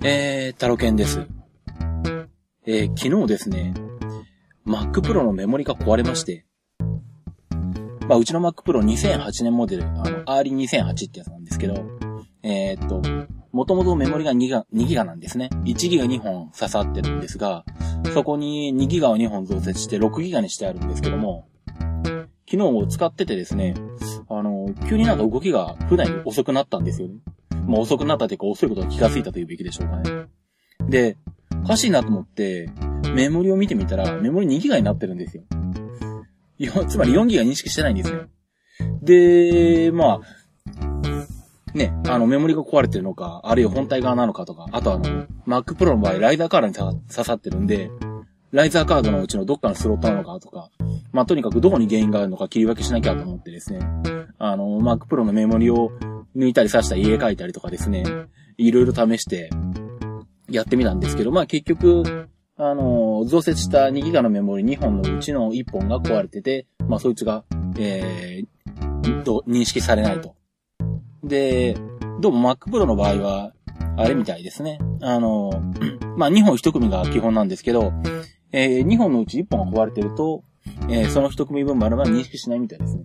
えー、タロケンです。えー、昨日ですね、Mac Pro のメモリが壊れまして、まあ、うちの Mac Pro 2008年モデル、あの、R2008 ってやつなんですけど、えーっと、もともとメモリが2ギガ、2ギガなんですね。1ギガ2本刺さってるんですが、そこに2ギガを2本増設して6ギガにしてあるんですけども、昨日を使っててですね、あの、急になんか動きが普段より遅くなったんですよね。まあ遅くなったというか遅いことが気がついたというべきでしょうかね。で、おかしいなと思って、メモリを見てみたら、メモリ2ギガになってるんですよ。つまり4ギガ認識してないんですね。で、まあ、ね、あの、メモリが壊れてるのか、あるいは本体側なのかとか、あとあの、Mac Pro の場合、ライザーカードに刺さってるんで、ライザーカードのうちのどっかのスロットなのかとか、まあ、とにかくどこに原因があるのか切り分けしなきゃと思ってですね、あの、Mac Pro のメモリを抜いたり刺したり家書いたりとかですね、いろいろ試して、やってみたんですけど、まあ結局、あの、増設した2ギガのメモリ2本のうちの1本が壊れてて、まあそいつが、えー、と、認識されないと。で、どうも Mac Pro の場合は、あれみたいですね。あの、まあ2本1組が基本なんですけど、えー、2本のうち1本が壊れてると、えー、その1組分丸々認識しないみたいですね。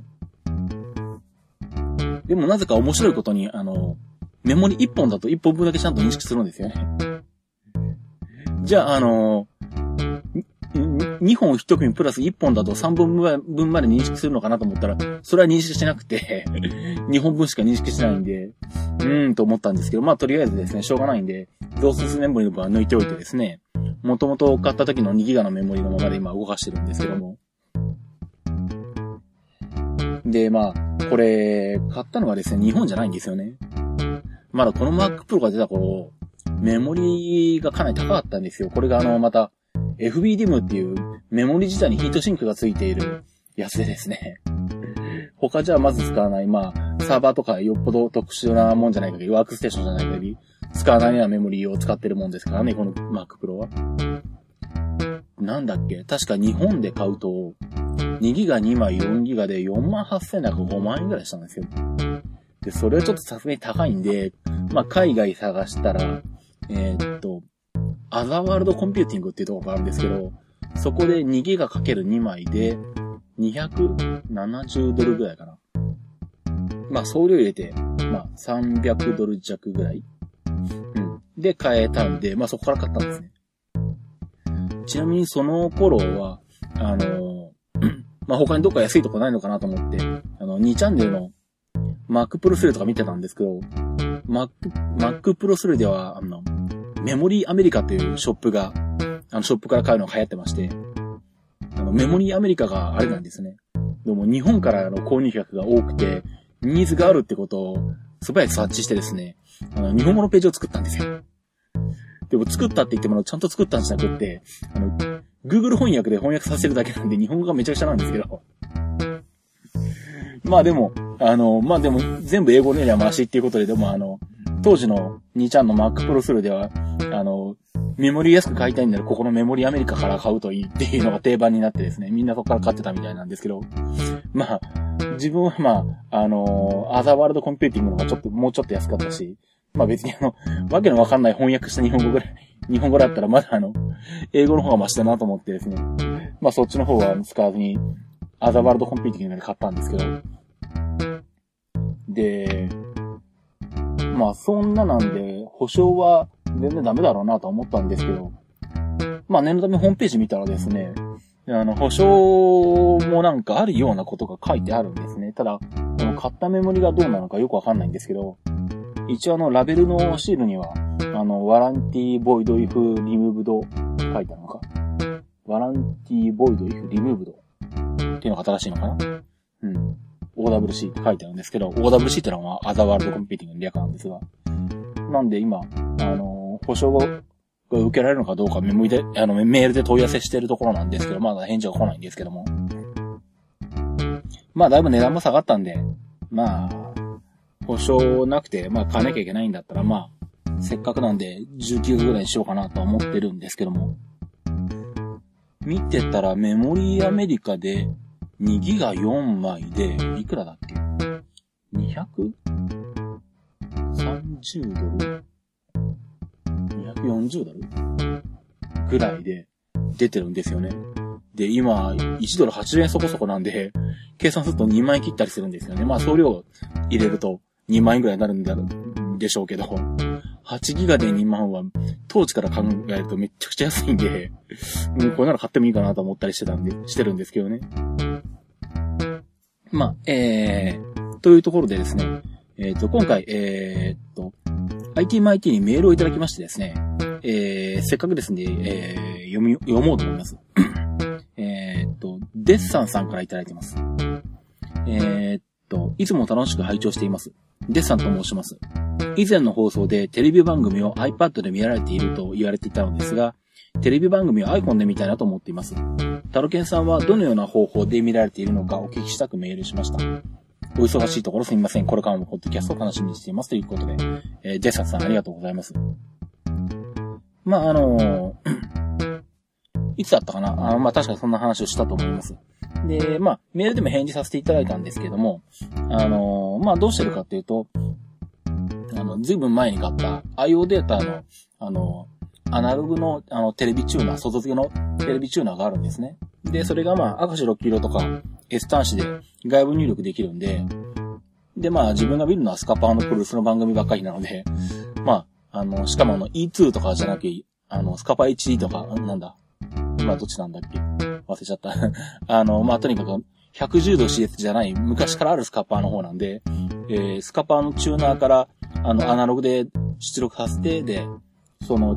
でもなぜか面白いことに、あの、メモリ1本だと1本分だけちゃんと認識するんですよね。じゃあ、あの、2本1組プラス1本だと3本分まで認識するのかなと思ったら、それは認識してなくて、2本分しか認識してないんで、うーんと思ったんですけど、まあとりあえずですね、しょうがないんで、増設メモリの分は抜いておいてですね、もともと買った時の2ギガのメモリのままで今動かしてるんですけども。で、まあ、これ、買ったのがですね、日本じゃないんですよね。まだこの Mac Pro が出た頃、メモリーがかなり高かったんですよ。これがあの、また、FBDIM っていうメモリ自体にヒートシンクがついているやつでですね。他じゃまず使わない、まあ、サーバーとかよっぽど特殊なもんじゃない限り、ワークステーションじゃない限り、使わないようなメモリーを使ってるもんですからね、この Mac Pro は。なんだっけ？確か日本で買うと、2ギガ2枚4ギガで4万8000円だか5万円ぐらいしたんですよ。で、それはちょっとさすがに高いんで、まあ、海外探したら、えー、っと、アザワールドコンピューティングっていうところがあるんですけど、そこで2ギガかける2枚で、270ドルぐらいかな。まあ、送料入れて、まあ、300ドル弱ぐらい。うん。で、買えたんで、まあ、そこから買ったんですね。ちなみにその頃は、あの、まあ、他にどっか安いとこないのかなと思って、あの、2チャンネルの Mac Pro 3とか見てたんですけど、Mac、Mac Pro 3では、あの、メモリーアメリカというショップが、あの、ショップから買うのが流行ってまして、あの、メモリーアメリカがあれなんですね。でも日本からの購入客が多くて、ニーズがあるってことを素早く察知してですね、あの、日本語のページを作ったんですよ。でも作ったって言ってもちゃんと作ったんじゃなくって、あの、Google 翻訳で翻訳させるだけなんで日本語がめちゃくちゃなんですけど。まあでも、あの、まあでも全部英語でや回しっていうことで、でもあの、当時の2ちゃんの Mac Pro 3では、あの、メモリー安く買いたいんならここのメモリーアメリカから買うといいっていうのが定番になってですね、みんなそこから買ってたみたいなんですけど、まあ、自分はまあ、あの、 Other World Computing の方がちょっと、もうちょっと安かったし、まあ別にあの、わけのわかんない翻訳した日本語ぐらい、日本語だったらまだあの、英語の方がマシだなと思ってですね、まあそっちの方は使わずに、 Other World Computing で買ったんですけど、で、まあそんななんで、保証は全然ダメだろうなと思ったんですけど、まあ念のためホームページ見たらですね、あの、保証もなんかあるようなことが書いてあるんですね。ただ、この買ったメモリがどうなのかよくわかんないんですけど、一応あの、ラベルのシールには、あの、ワランティーボイドイフリムーブド書いてあるのか？ワランティーボイドイフリムーブドっていうのが正しいのかな？うん。OWC って書いてあるんですけど、OWC ってのは Other World Computing の略なんですが。なんで今、あの、保証が受けられるのかどうかメモリで、あの、メールで問い合わせしてるところなんですけど、まだ返事が来ないんですけども。まあ、だいぶ値段も下がったんで、まあ、保証なくて、まあ、買わなきゃいけないんだったら、まあ、せっかくなんで、19ギガぐらいにしようかなとは思ってるんですけども。見てたら、メモリーアメリカで、2ギガ4枚で、いくらだっけ ?230 ドル？140ドル？ぐらいで出てるんですよね。で、今、1ドル80円そこそこなんで、計算すると2万円切ったりするんですよね。まあ、送料入れると2万円ぐらいになるんだでしょうけど、8ギガで2万は、当時から考えるとめちゃくちゃ安いんで、うん、これなら買ってもいいかなと思ったりしてたんで、してるんですけどね。まあ、えー、というところでですね、えっ、ー、と、今回、えー、っと、ITMIT にメールをいただきましてですね、えー、せっかくですね、えー、読み、読もうと思います。えっと、デッサンさんからいただいてます。えー、っと、いつも楽しく拝聴しています。デッサンと申します。以前の放送でテレビ番組を iPad で見られていると言われていたのですが、テレビ番組を iPhone で見たいなと思っています。タロケンさんはどのような方法で見られているのかお聞きしたくメールしました。お忙しいところすみません。これからもポッドキャストを楽しみにしています。ということで、えー、デッサンさんありがとうございます。まあ、あのー、いつだったかな？あまあ、確かそんな話をしたと思います。で、まあ、メールでも返事させていただいたんですけども、あのー、まあ、どうしてるかっていうと、あの、ずいぶん前に買った IO データの、あの、アナログの、あの、テレビチューナー、外付けのテレビチューナーがあるんですね。で、それがまあ、赤白黄色とか S 端子で外部入力できるんで、で、まあ、自分が見るのはスカパーのプロレスの番組ばっかりなので、まあ、あの、しかもあの E2 とかじゃなくて、あの、スカパー HD とか、なんだ、今どっちなんだっけ？忘れちゃった あの、まあ、とにかく、110度 CS じゃない、昔からあるスカパーの方なんで、えー、スカパーのチューナーから、あの、アナログで出力させて、で、その、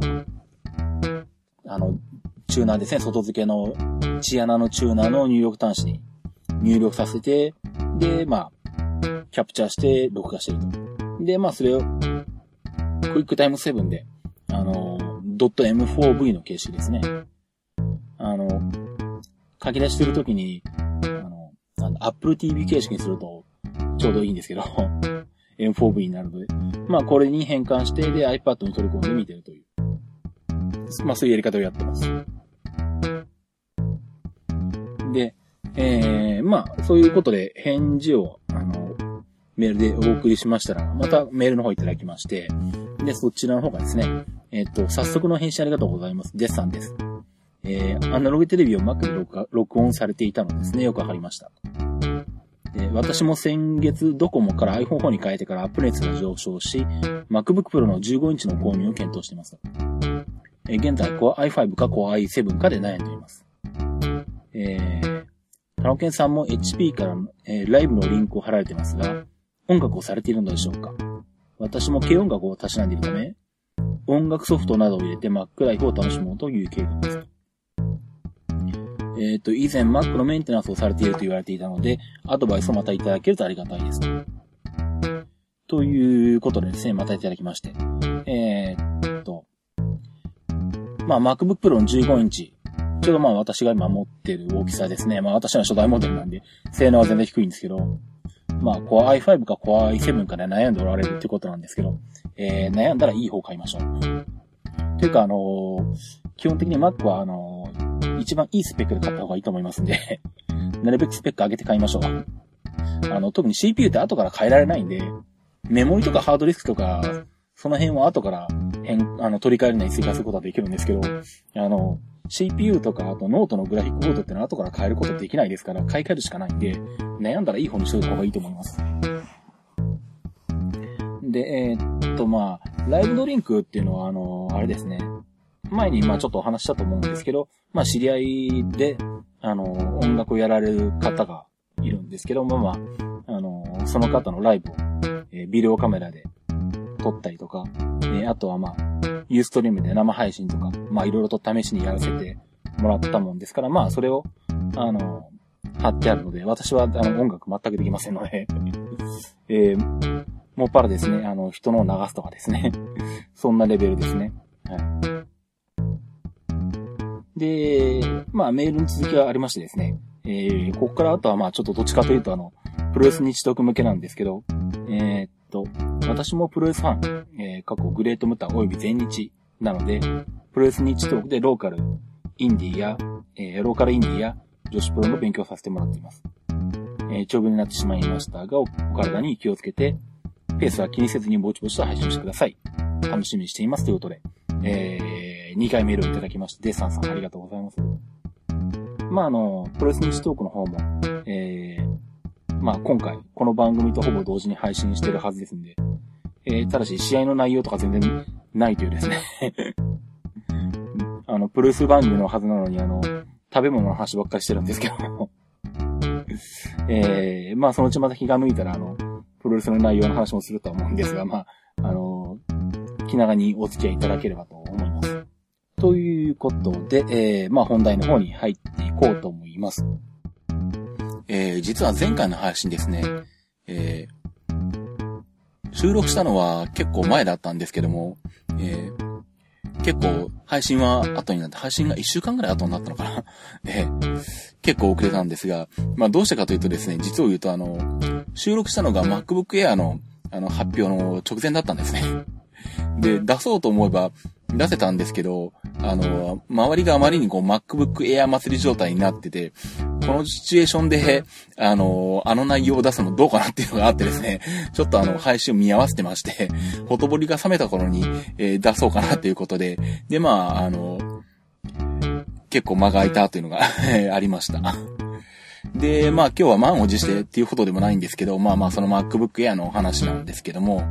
あの、チューナーですね、外付けの、チアナのチューナーの入力端子に入力させて、で、まあ、キャプチャーして録画してると。で、まあ、それを、クイックタイム7で、あの、ドット M4V の形式ですね。あの、書き出してるときに、Apple TV 形式にすると、ちょうどいいんですけど、M4V になるので、まあこれに変換して、で iPad に取り込んで見てるという。まあそういうやり方をやってます。で、えー、まあそういうことで返事を、あの、メールでお送りしましたら、またメールの方いただきまして、で、そちらの方がですね、えっ、ー、と、早速の返信ありがとうございます。デッサンです。えー、アナログテレビを Mac で録録音されていたのですね。よくわかりました。え私も先月ドコモから iPhone 4に変えてからアップ熱が上昇し、MacBook Pro の15インチの購入を検討しています。え現在 Core i5 か Core i7 かで悩んでいます。えー、タロケンさんも HP から、えー、ライブのリンクを貼られていますが、音楽をされているのでしょうか私も軽音楽をたしなんでいるため、音楽ソフトなどを入れて Mac ライフを楽しもうという計画です。えっ、ー、と、以前 Mac のメンテナンスをされていると言われていたので、アドバイスをまたいただけるとありがたいです。ということでですね、またいただきまして。えー、っと、まあ、MacBook Pro の15インチ。ちょうどまあ私が今持ってる大きさですね。まあ私は初代モデルなんで、性能は全然低いんですけど、まあ Core i5 か Core i7 かで悩んでおられるってことなんですけど、えー、悩んだらいい方買いましょう。というかあのー、基本的に Mac はあのー一番いいスペックで買った方がいいと思いますんでなるべくスペック上げて買いましょう。あの、特に CPU って後から変えられないんで、メモリとかハードディスクとか、その辺は後から変、あの、取り替えるのに追加することはできるんですけど、あの、CPU とか、あとノートのグラフィックボードってのは後から変えることできないですから、買い替えるしかないんで、悩んだらいい方にしといた方がいいと思います。で、えー、っと、まあ、ライブドリンクっていうのは、あの、あれですね。前に、まあちょっとお話したと思うんですけど、まあ知り合いで、あの、音楽をやられる方がいるんですけど、まあまあ、あの、その方のライブを、えー、ビデオカメラで撮ったりとか、えー、あとはまあ、ユーストリームで生配信とか、まあいろいろと試しにやらせてもらったもんですから、まあそれを、あの、貼ってあるので、私はあの音楽全くできませんので えー、もっぱらですね、あの、人のを流すとかですね そんなレベルですね。はい。で、まあメールの続きがありましてですね、えー、ここからあとはまあちょっとどっちかというとあの、プロレス日読向けなんですけど、えー、っと、私もプロレスファン、えー、過去グレートムタ及び全日なので、プロレス日トークでローカル、インディーや、えー、ローカルインディーや女子プロの勉強させてもらっています。えー、長文になってしまいましたが、お体に気をつけて、ペースは気にせずにぼちぼちと配信してください。楽しみにしています。ということで、えー、2回メールをいただきまして、デッサンさんありがとうございます。まあ、あの、プロレス日トークの方も、えー、まあ、今回、この番組とほぼ同時に配信してるはずですんで、えー、ただし、試合の内容とか全然ないというですね あの、プロレス番組のはずなのに、あの、食べ物の話ばっかりしてるんですけども えー、まあ、そのうちまた気が向いたら、あの、プロレスの内容の話もするとは思うんですが、まあ、あの、気長にお付き合いいただければと。ということで、えー、まあ本題の方に入っていこうと思います。えー、実は前回の配信ですね、えー、収録したのは結構前だったんですけども、えー、結構配信は後になって、配信が1週間ぐらい後になったのかなで、結構遅れたんですが、まあどうしてかというとですね、実を言うとあの、収録したのが MacBook Air のあの発表の直前だったんですね。で、出そうと思えば出せたんですけど、あの、周りがあまりにこう MacBook Air 祭り状態になってて、このシチュエーションで、あの、あの内容を出すのどうかなっていうのがあってですね、ちょっとあの、配信を見合わせてまして、ほとぼりが冷めた頃に、えー、出そうかなっていうことで、で、まあ、あの、結構間が空いたというのが ありました。で、まあ今日は満を持してっていうことでもないんですけど、まあまあその MacBook Air の話なんですけども、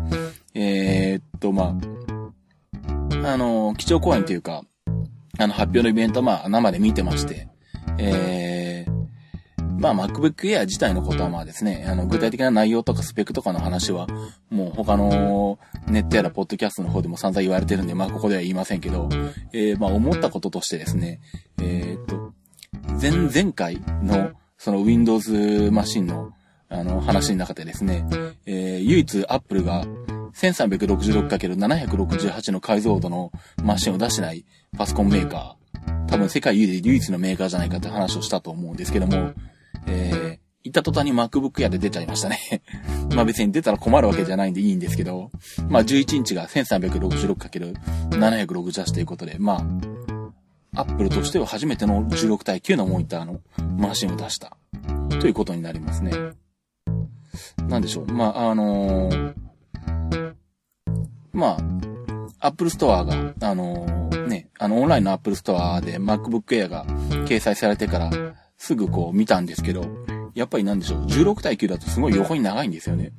えー、っと、まあ、あの、基調講演というか、あの発表のイベントはまあ生で見てまして、えー、まあ MacBook Air 自体のことはまあですね、あの具体的な内容とかスペックとかの話は、もう他のネットやらポッドキャストの方でも散々言われてるんで、まあここでは言いませんけど、えー、まあ思ったこととしてですね、えー、っと、前々回のその Windows マシンのあの話の中でですね、えー、唯一 Apple が 1366×768 の解像度のマシンを出してないパソコンメーカー、多分世界で唯一のメーカーじゃないかって話をしたと思うんですけども、えー、行った途端に MacBook Air で出ちゃいましたね まあ別に出たら困るわけじゃないんでいいんですけど、まあ11インチが 1366×768 ということで、まあ、アップルとしては初めての16対9のモニターのマシンを出した。ということになりますね。なんでしょう。まあ、あのー、まあ、Apple Store が、あのー、ね、あの、オンラインの Apple Store で MacBook Air が掲載されてから、すぐこう見たんですけど、やっぱりなんでしょう、16対9だとすごい横に長いんですよね。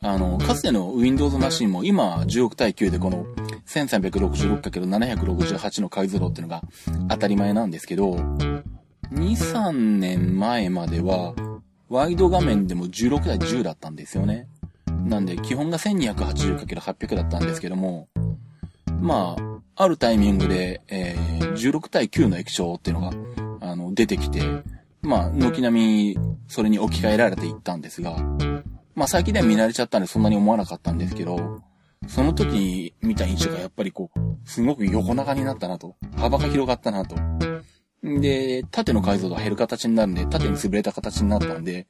あの、かつての Windows マシンも今16対9でこの 1366×768 の解像度っていうのが当たり前なんですけど、2、3年前までは、ワイド画面でも16対10だったんですよね。なんで、基本が 1280×800 だったんですけども、まあ、あるタイミングで、えー、16対9の液晶っていうのが、あの、出てきて、まあ、軒並み、それに置き換えられていったんですが、まあ、最近では見慣れちゃったんでそんなに思わなかったんですけど、その時に見た印象がやっぱりこう、すごく横長になったなと、幅が広がったなと。で、縦の解像度が減る形になるんで、縦に潰れた形になったんで、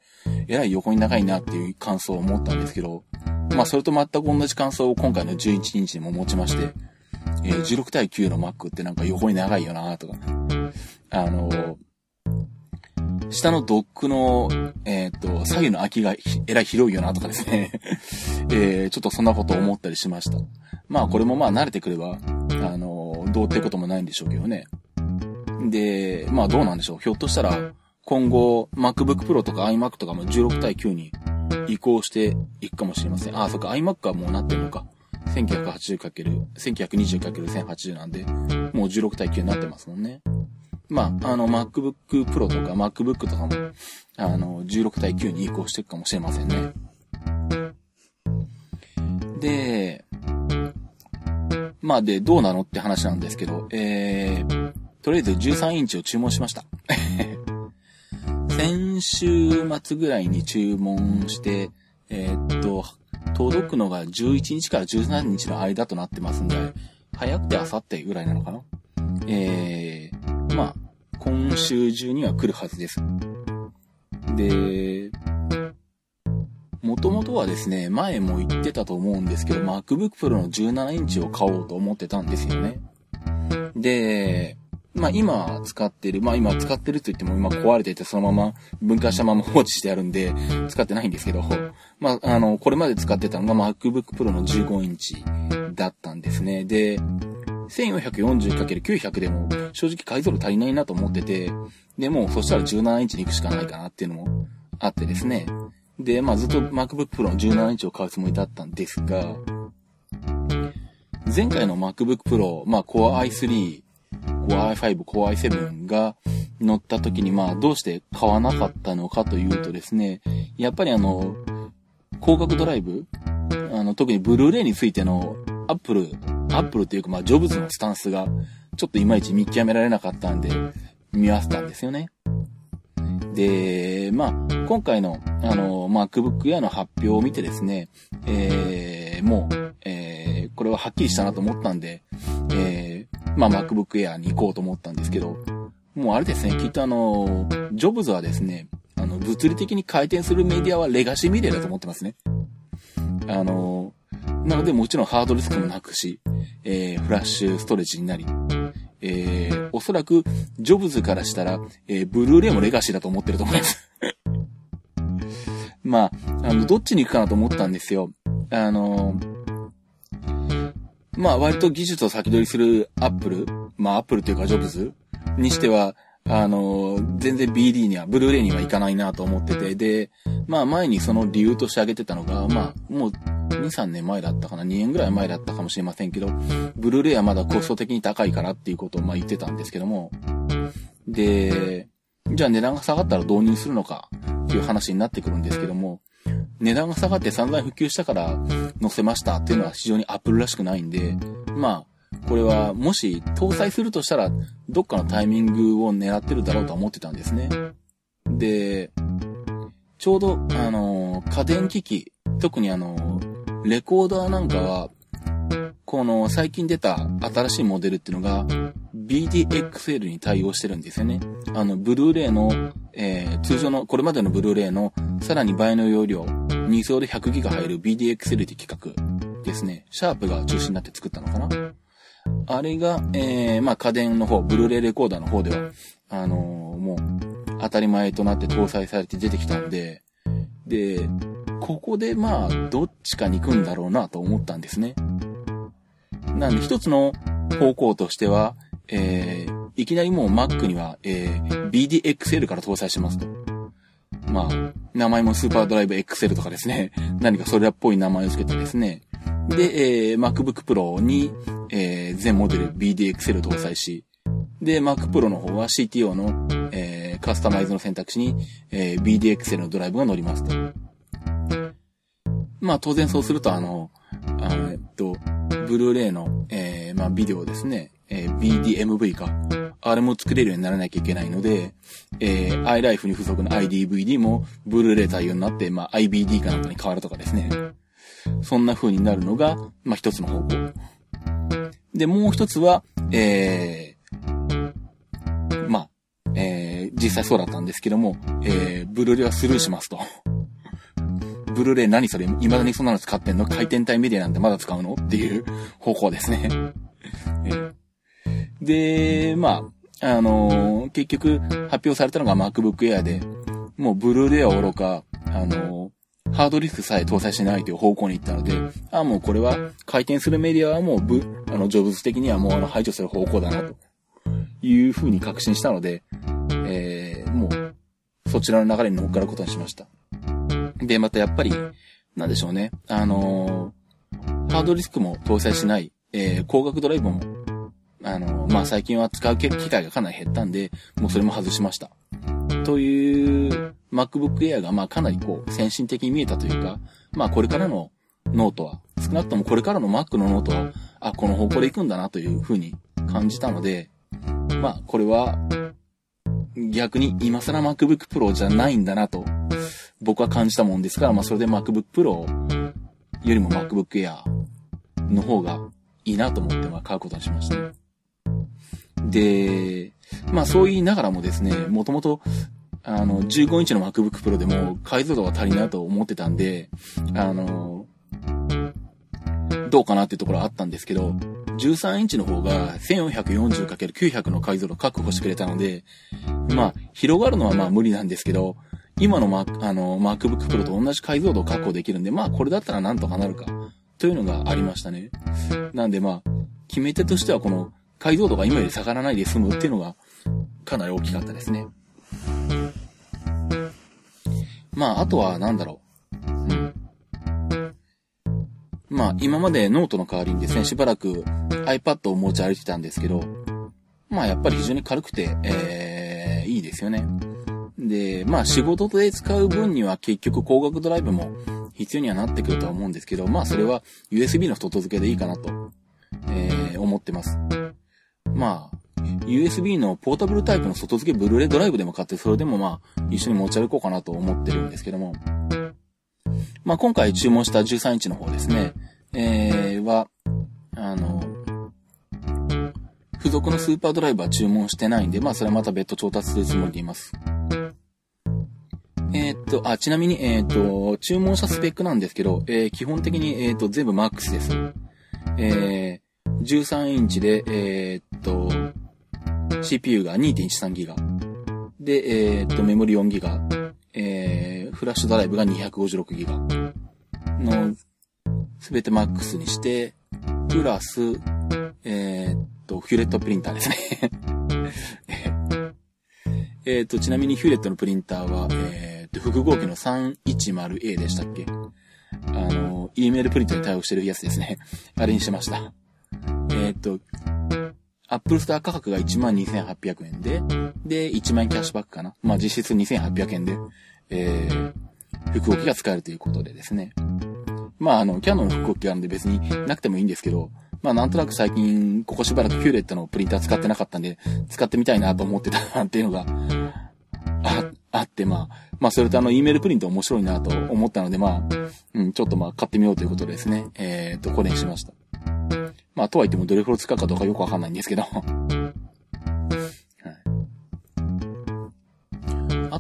えらい横に長いなっていう感想を持ったんですけど、まあそれと全く同じ感想を今回の11日にも持ちまして、えー、16対9の Mac ってなんか横に長いよなとか、あのー、下のドックの、えっ、と、左右の空きがえらい広いよなとかですね えー、ちょっとそんなことを思ったりしました。まあこれもまあ慣れてくれば、あのどうってこともないんでしょうけどね。で、まあどうなんでしょう。ひょっとしたら、今後、MacBook Pro とか iMac とかも16対9に移行していくかもしれません。あ、そっか、iMac はもうなってるのか。1980× 1920×1080 なんで、もう16対9になってますもんね。まあ、あの、MacBook Pro とか MacBook とかも、あの、16対9に移行していくかもしれませんね。で、まあで、どうなのって話なんですけど、えー、とりあえず13インチを注文しました。先週末ぐらいに注文して、えー、っと、届くのが11日から13日の間となってますんで、早くて明後日ぐらいなのかな？えー、まあ、今週中には来るはずです。で、もともとはですね、前も言ってたと思うんですけど、MacBook Pro の17インチを買おうと思ってたんですよね。で、まあ今使ってる、まあ今使ってると言っても今壊れててそのまま分解したまま放置してあるんで使ってないんですけど、まああの、これまで使ってたのが MacBook Pro の15インチだったんですね。で、1440×900 でも正直解像度足りないなと思ってて、で、もうそしたら17インチに行くしかないかなっていうのもあってですね。で、まあずっと MacBook Pro の17インチを買うつもりだったんですが、前回の MacBook Pro、まあ Core i3、Core i5、Core i7 が乗った時にまあどうして買わなかったのかというとですね、やっぱりあの、広角ドライブあの、特にブルーレイについての Apple、Apple というかまあジョブズのスタンスがちょっといまいち見極められなかったんで、見合わせたんですよね。で、まあ、今回の、あの、MacBook Air の発表を見てですね、えー、もう、えー、これははっきりしたなと思ったんで、えー、まあ、MacBook Air に行こうと思ったんですけど、もうあれですね、きっとあの、ジョブズはですね、あの、物理的に回転するメディアはレガシーメディアだと思ってますね。あの、なのでもちろんハードディスクもなくし、えー、フラッシュストレージになり、えー、おそらく、ジョブズからしたら、えー、ブルーレイもレガシーだと思ってると思います まあ、あの、どっちに行くかなと思ったんですよ。あのまあ、割と技術を先取りするアップル、まあ、アップルというかジョブズにしては、あの全然 BD には、ブルーレイには行かないなと思ってて、で、まあ前にその理由として挙げてたのが、まあもう2、3年前だったかな、2年ぐらい前だったかもしれませんけど、ブルーレイはまだコスト的に高いからっていうことをまあ言ってたんですけども、で、じゃあ値段が下がったら導入するのかっていう話になってくるんですけども、値段が下がって散々普及したから載せましたっていうのは非常にアップルらしくないんで、まあ、これはもし搭載するとしたらどっかのタイミングを狙ってるだろうと思ってたんですね。で、ちょうど、あの、家電機器、特にあの、レコーダーなんかは、この最近出た新しいモデルっていうのが BDXL に対応してるんですよね。あの、ブルーレイの、えー、通常の、これまでのブルーレイのさらに倍の容量、2層で100ギガ入る BDXL って規格ですね。シャープが中心になって作ったのかなあれが、えー、まあ家電の方、ブルーレイレコーダーの方では、あのー、もう、当たり前となって搭載されて出てきたんで、で、ここでまあ、どっちかに行くんだろうなと思ったんですね。なんで一つの方向としては、えー、いきなりもう Mac には、えー、BDXL から搭載してますと。まあ、名前もスーパードライブ XL とかですね。何かそれらっぽい名前を付けてですね。で、えー、MacBook Pro に、えー、全モデル BDXL 搭載し、で、Mac Pro の方は CTO の、えー、カスタマイズの選択肢に、えー、BDXL のドライブが乗りますと。まあ当然そうするとあの、あのえっと、ブルーレイの、えー、まあビデオですね、えー、BDMV か。あれも作れるようにならなきゃいけないので、えー、iLife に付属の iDVD もブルーレイ対応になって、まあ IBD かなんかに変わるとかですね。そんな風になるのが、まあ一つの方向。で、もう一つは、えー、まあ、えー、実際そうだったんですけども、えー、ブルーレイはスルーしますと。ブルーレイ何それ未だにそんなの使ってんの？回転体メディアなんてまだ使うの？っていう方向ですね。で、まあ、あのー、結局発表されたのが MacBook Air で、もうブルーレイはおろか、あのー、ハードディスクさえ搭載しないという方向に行ったので、あ、もうこれは回転するメディアはもうブ、あの、ジョブズ的にはもうあの排除する方向だな、と。いうふうに確信したので、えー、もう、そちらの流れに乗っかることにしました。で、またやっぱり、なんでしょうね。あのー、ハードディスクも搭載しない、えー、光学ドライブも、あのー、まあ、最近は使う機会がかなり減ったんで、もうそれも外しました。という、MacBook Air が、まあ、かなりこう、先進的に見えたというか、まあ、これからのノートは、少なくともこれからの Mac のノートは、あ、この方向で行くんだなというふうに感じたので、まあ、これは、逆に今更 MacBook Pro じゃないんだなと僕は感じたもんですから、まあそれで MacBook Pro よりも MacBook Air の方がいいなと思ってまあ買うことにしました。で、まあそう言いながらもですね、もともとあの、15インチの MacBook Pro でも解像度が足りないと思ってたんで、あの、どうかなっていうところあったんですけど、13インチの方が 1440×900 の解像度確保してくれたので、まあ、広がるのはまあ無理なんですけど、今のマあの MacBook Pro と同じ解像度を確保できるんで、まあこれだったらなんとかなるか、というのがありましたね。なんでまあ、決め手としてはこの解像度が今より下がらないで済むっていうのがかなり大きかったですね。まあ、あとはなんだろう。うん。まあ、今までノートの代わりにですね、しばらく iPad を持ち歩いてたんですけど、まあ、やっぱり非常に軽くて、えー、いいですよね。で、まあ、仕事で使う分には結局光学ドライブも必要にはなってくるとは思うんですけど、まあ、それは USB の外付けでいいかなと、えー、思ってます。まあ、USB のポータブルタイプの外付けブルーレイドライブでも買って、それでもまあ、一緒に持ち歩こうかなと思ってるんですけども。まあ、今回注文した13インチの方ですね、えー、は、あの、付属のスーパードライブは注文してないんで、まあ、それはまた別途調達するつもりでいます。えー、っと、あ、ちなみに、えー、っと、注文したスペックなんですけど、えー、基本的に、えっと、全部 MAX です。えー、13インチで、え、っと、CPU が2.13ギガ。で、え、っと、メモリ4ギガ。えー、フラッシュドライブが256ギガ。の、すべて MAX にして、プラス、えー、っと、ヒューレットプリンターですね えっと、ちなみにヒューレットのプリンターは、えー、っと、複合機の 310A でしたっけあの、E メールプリントに対応してるやつですね。あれにしました。えー、っと、Apple Store 価格が12,800円で、で、1万円キャッシュバックかな。まあ、実質2,800円で、えー、複合機が使えるということでですね。まあ、あの、キャノンの複合機があるんで別になくてもいいんですけど、まあ、なんとなく最近、ここしばらくヒューレットのプリンター使ってなかったんで、使ってみたいなと思ってたなっていうのが、あ、あって、まあ、まあ、それとあの、E メールプリント面白いなと思ったので、まあ、うん、ちょっとまあ、買ってみようということでですね、えー、っと、これにしました。まあ、とは言ってもどれほど使うかどうかよくわかんないんですけど。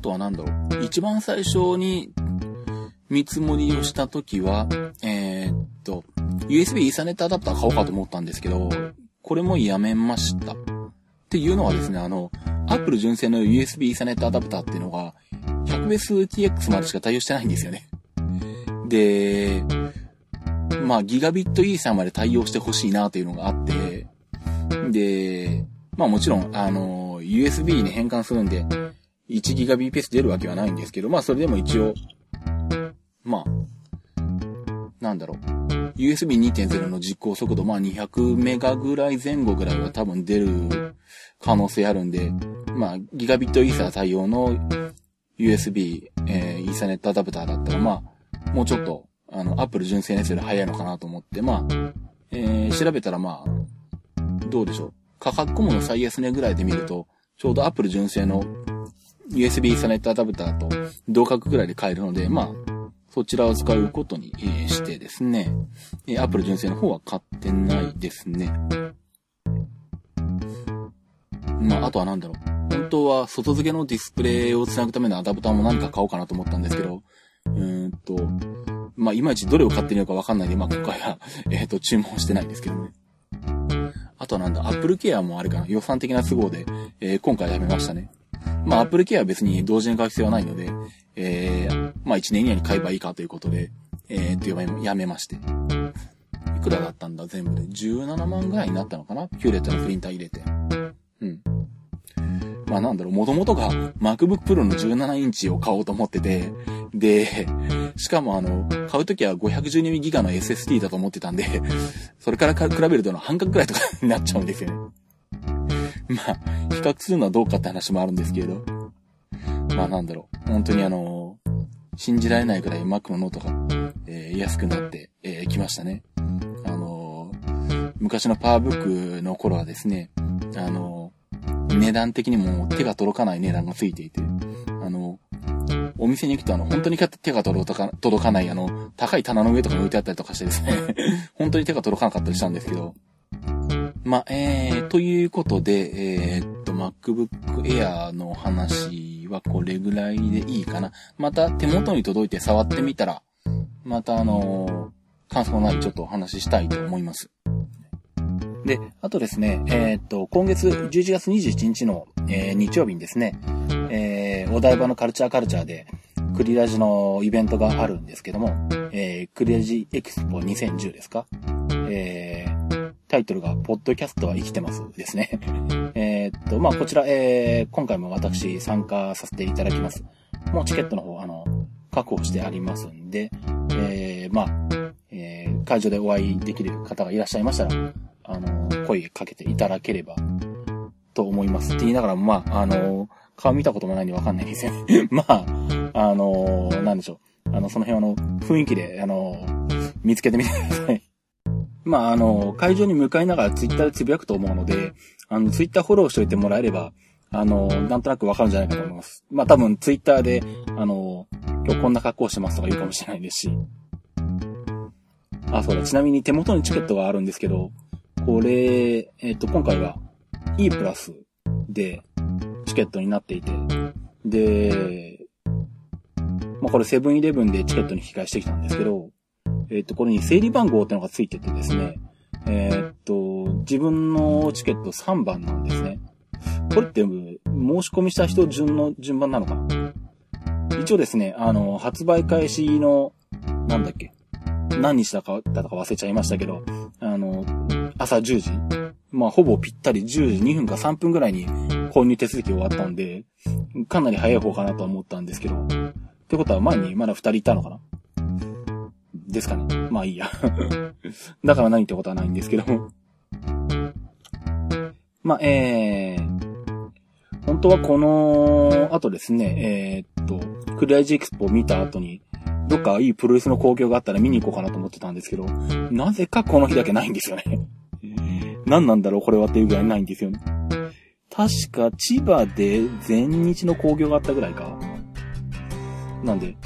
とはなんだろう。一番最初に見積もりをしたときは、えー、っと、USB イーサネットアダプター買おうかと思ったんですけど、これもやめました。っていうのはですね、あの、Apple 純正の USB イーサネットアダプターっていうのが、100BSTX までしか対応してないんですよね。で、まあ、ギガビットイーサーまで対応してほしいなというのがあって、で、まあもちろん、あの、USB に変換するんで、1ギガ BPS 出るわけはないんですけど、まあそれでも一応、まあ、なんだろう。USB2.0 の実行速度、まあ200メガぐらい前後ぐらいは多分出る可能性あるんで、まあギガビットイーサー対応の USB、えー、イーサネットアダプターだったら、まあ、もうちょっとあの、アップル純正のやつより早いのかなと思って、まあ、えー、調べたらまあ、どうでしょう。価格コムの最安値ぐらいで見ると、ちょうどアップル純正の USB サネットアダプターと同格ぐらいで買えるので、まあ、そちらを使うことにしてですね、アップル純正の方は買ってないですね。まあ、あとはなんだろう。本当は外付けのディスプレイを繋ぐためのアダプターも何か買おうかなと思ったんですけど、うーんと、まあ、いまいちどれを買ってみようかわかんないんで、まあ、今回は、えっ、と、注文してないんですけどね。あとはなんだ、Apple Care もあれかな、予算的な都合で、えー、今回やめましたね。まあ、Apple Care は別に同時に買う必要はないので、えー、まあ、1年以内に買えばいいかということで、えー、と、やめまして。いくらだったんだ、全部で。17万ぐらいになったのかな？キューレットのプリンター入れて。うん。まあなんだろう、もともとが MacBook Pro の17インチを買おうと思ってて、で、しかもあの、買うときは 512GB の SSD だと思ってたんで、それから比べるとの半額くらいとかになっちゃうんですよね。まあ、比較するのはどうかって話もあるんですけれど。まあなんだろう、本当にあの、信じられないくらい Mac のノートが、えー、安くなって、えー、きましたね。あの昔のパワーブックの頃はですね、あの値段的にも手が届かない値段がついていて、あの、お店に行くとあの、本当に手が届か届かないあの、高い棚の上とかに置いてあったりとかしてですね 本当に手が届かなかったりしたんですけど、まあ、えー、ということで、えー、っと、MacBook Air の話はこれぐらいでいいかな。また手元に届いて触ってみたら、またあのー、感想ないちょっとお話ししたいと思います。で、あとですね、えー、っと、今月11月27日の、えー、日曜日にですね、えー、お台場のカルチャーカルチャーで、クリラジのイベントがあるんですけども、えー、クリラジエクスポ2010ですか？えー、タイトルが、ポッドキャストは生きてますですね。えっと、まあ、こちら、えー、今回も私参加させていただきます。もうチケットの方、あの、確保してありますんで、えー、まあ、えー、会場でお会いできる方がいらっしゃいましたら、あの、声かけていただければ、と思います。って言いながら、まあ、あの、顔見たこともないんでわかんないですよね。まあ、あの、なんでしょう。あの、その辺はあの、雰囲気で、あの、見つけてみてください。まあ、あの、会場に向かいながらツイッターでつぶやくと思うので、あの、ツイッターフォローしておいてもらえれば、あの、なんとなくわかるんじゃないかと思います。まあ、多分ツイッターで、あの、今日こんな格好してますとか言うかもしれないですし。あ、そうだ。ちなみに手元にチケットがあるんですけど、これ、えっ、と、今回は E プラスでチケットになっていて、で、まあ、これセブンイレブンでチケットに引き換えしてきたんですけど、えっ、と、これに整理番号ってのがついててですね、えっ、と、自分のチケット3番なんですね。これって申し込みした人順の順番なのかな？一応ですね、あの、発売開始の、なんだっけ、何日だか、たか忘れちゃいましたけど、あの、朝10時、まあ、ほぼぴったり10時2分か3分ぐらいに購入手続き終わったんで、かなり早い方かなと思ったんですけど、ってことは前にまだ2人いたのかな？ですかね。まあいいや。だから何ってことはないんですけども。まあ、えー、本当はこの後ですね、えー、っと、クリアイジエクスポを見た後に、どっかいいプロレスの興行があったら見に行こうかなと思ってたんですけど、なぜかこの日だけないんですよね。何なんだろうこれはっていうぐらいないんですよね。確か千葉で全日の興行があったぐらいか。なんで、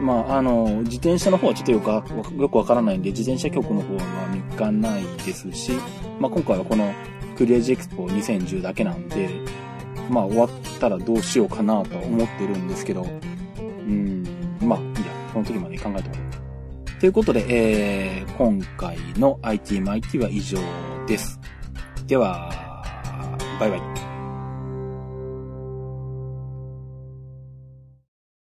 まあ、あの、自転車の方はちょっとよくよくわからないんで、自転車局の方は見かないですし、まあ今回はこのクレイジーエクスポ2010だけなんで、まあ終わったらどうしようかなとは思ってるんですけど、うん、まあ、いや、その時まで考えてもらう。ということで、えー、今回の IT マイティは以上です。では、バイバイ。